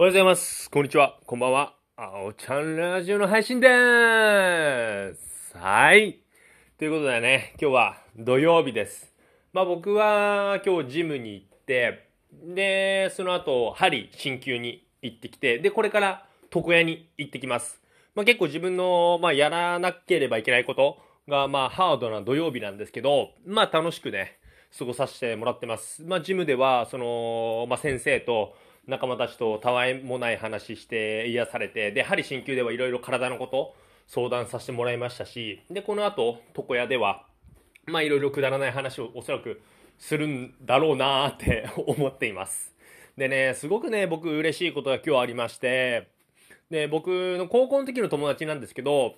おはようございます。こんにちは。こんばんは。あおちゃんラジオの配信でーす。はい。ということでね、今日は土曜日です。まあ僕は今日ジムに行って、で、その後、針、鍼灸に行ってきて、で、これから床屋に行ってきます。まあ結構自分の、まあやらなければいけないことが、まあハードな土曜日なんですけど、まあ楽しくね、過ごさせてもらってます。まあジムでは、その、まあ先生と、仲間たちとたわいもない話して癒されて、で、針鍼灸ではいろいろ体のこと相談させてもらいましたし、で、この後、床屋では、まあいろいろくだらない話をおそらくするんだろうなーって 思っています。でね、すごくね、僕嬉しいことが今日ありまして、で、僕の高校の時の友達なんですけど、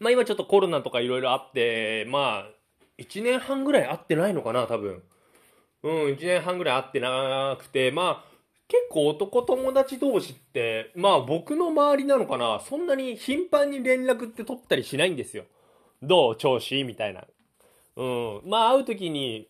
まあ今ちょっとコロナとかいろいろあって、まあ、1年半ぐらい会ってないのかな、多分。うん、1年半ぐらい会ってなくて、まあ、結構男友達同士って、まあ僕の周りなのかな、そんなに頻繁に連絡って取ったりしないんですよ。どう？調子？みたいな。うん。まあ会う時に、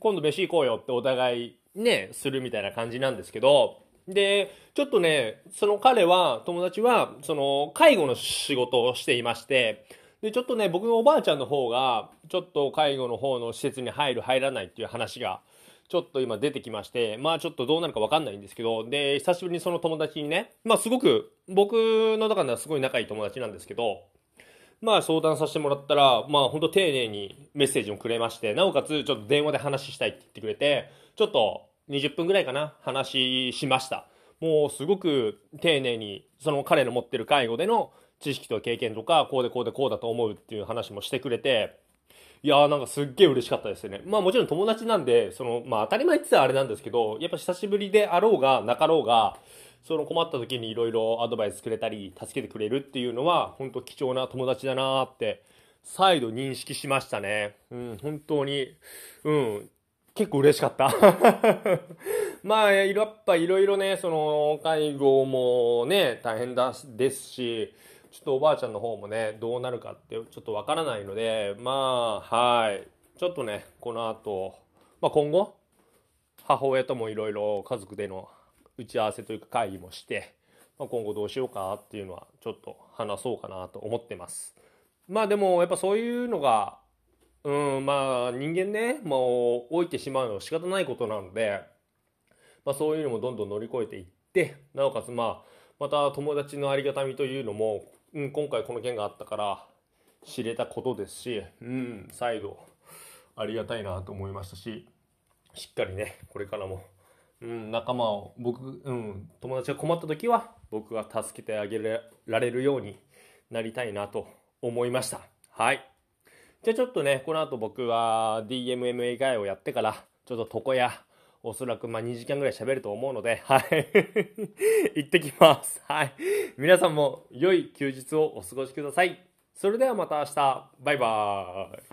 今度飯行こうよってお互いね、するみたいな感じなんですけど、で、ちょっとね、その彼は、友達は、その、介護の仕事をしていまして、で、ちょっとね、僕のおばあちゃんの方が、ちょっと介護の方の施設に入る、入らないっていう話が、ちょっと今出てきまして、まあちょっとどうなるかわかんないんですけど、で、久しぶりにその友達にね、まあすごく、僕の中ではすごい仲いい友達なんですけど、まあ相談させてもらったら、まあ本当丁寧にメッセージもくれまして、なおかつちょっと電話で話したいって言ってくれて、ちょっと20分ぐらいかな、話しました。もうすごく丁寧に、その彼の持ってる介護での知識と経験とか、こうでこうでこうだと思うっていう話もしてくれて、いやーなんかすっげえ嬉しかったですよね。まあもちろん友達なんで、その、まあ当たり前って言ったらあれなんですけど、やっぱ久しぶりであろうがなかろうが、その困った時にいろいろアドバイスくれたり、助けてくれるっていうのは、本当貴重な友達だなーって、再度認識しましたね。うん、本当に、うん、結構嬉しかった。まあ、やっぱいろいろね、その、介護もね、大変だですし、ちょっとおばあちゃんの方もね、どうなるかってちょっとわからないので、まあ、はい。ちょっとね、この後、まあ今後、母親ともいろいろ家族での打ち合わせというか会議もして、まあ、今後どうしようかっていうのはちょっと話そうかなと思ってます。まあでもやっぱそういうのが、うん、まあ人間ね、もう老いてしまうのは仕方ないことなので、まあそういうのもどんどん乗り越えていって、なおかつまあ、また友達のありがたみというのも、うん、今回この件があったから知れたことですし、うん、再度ありがたいなと思いましたし、しっかりね、これからも、うん、仲間を、僕、うん、友達が困った時は、僕が助けてあげられるようになりたいなと思いました。はい。じゃあちょっとね、この後僕は DMMA 外をやってから、ちょっと床屋、おそらくまあ2時間ぐらい喋ると思うので、はい。行ってきます。はい。皆さんも良い休日をお過ごしください。それではまた明日。バイバーイ。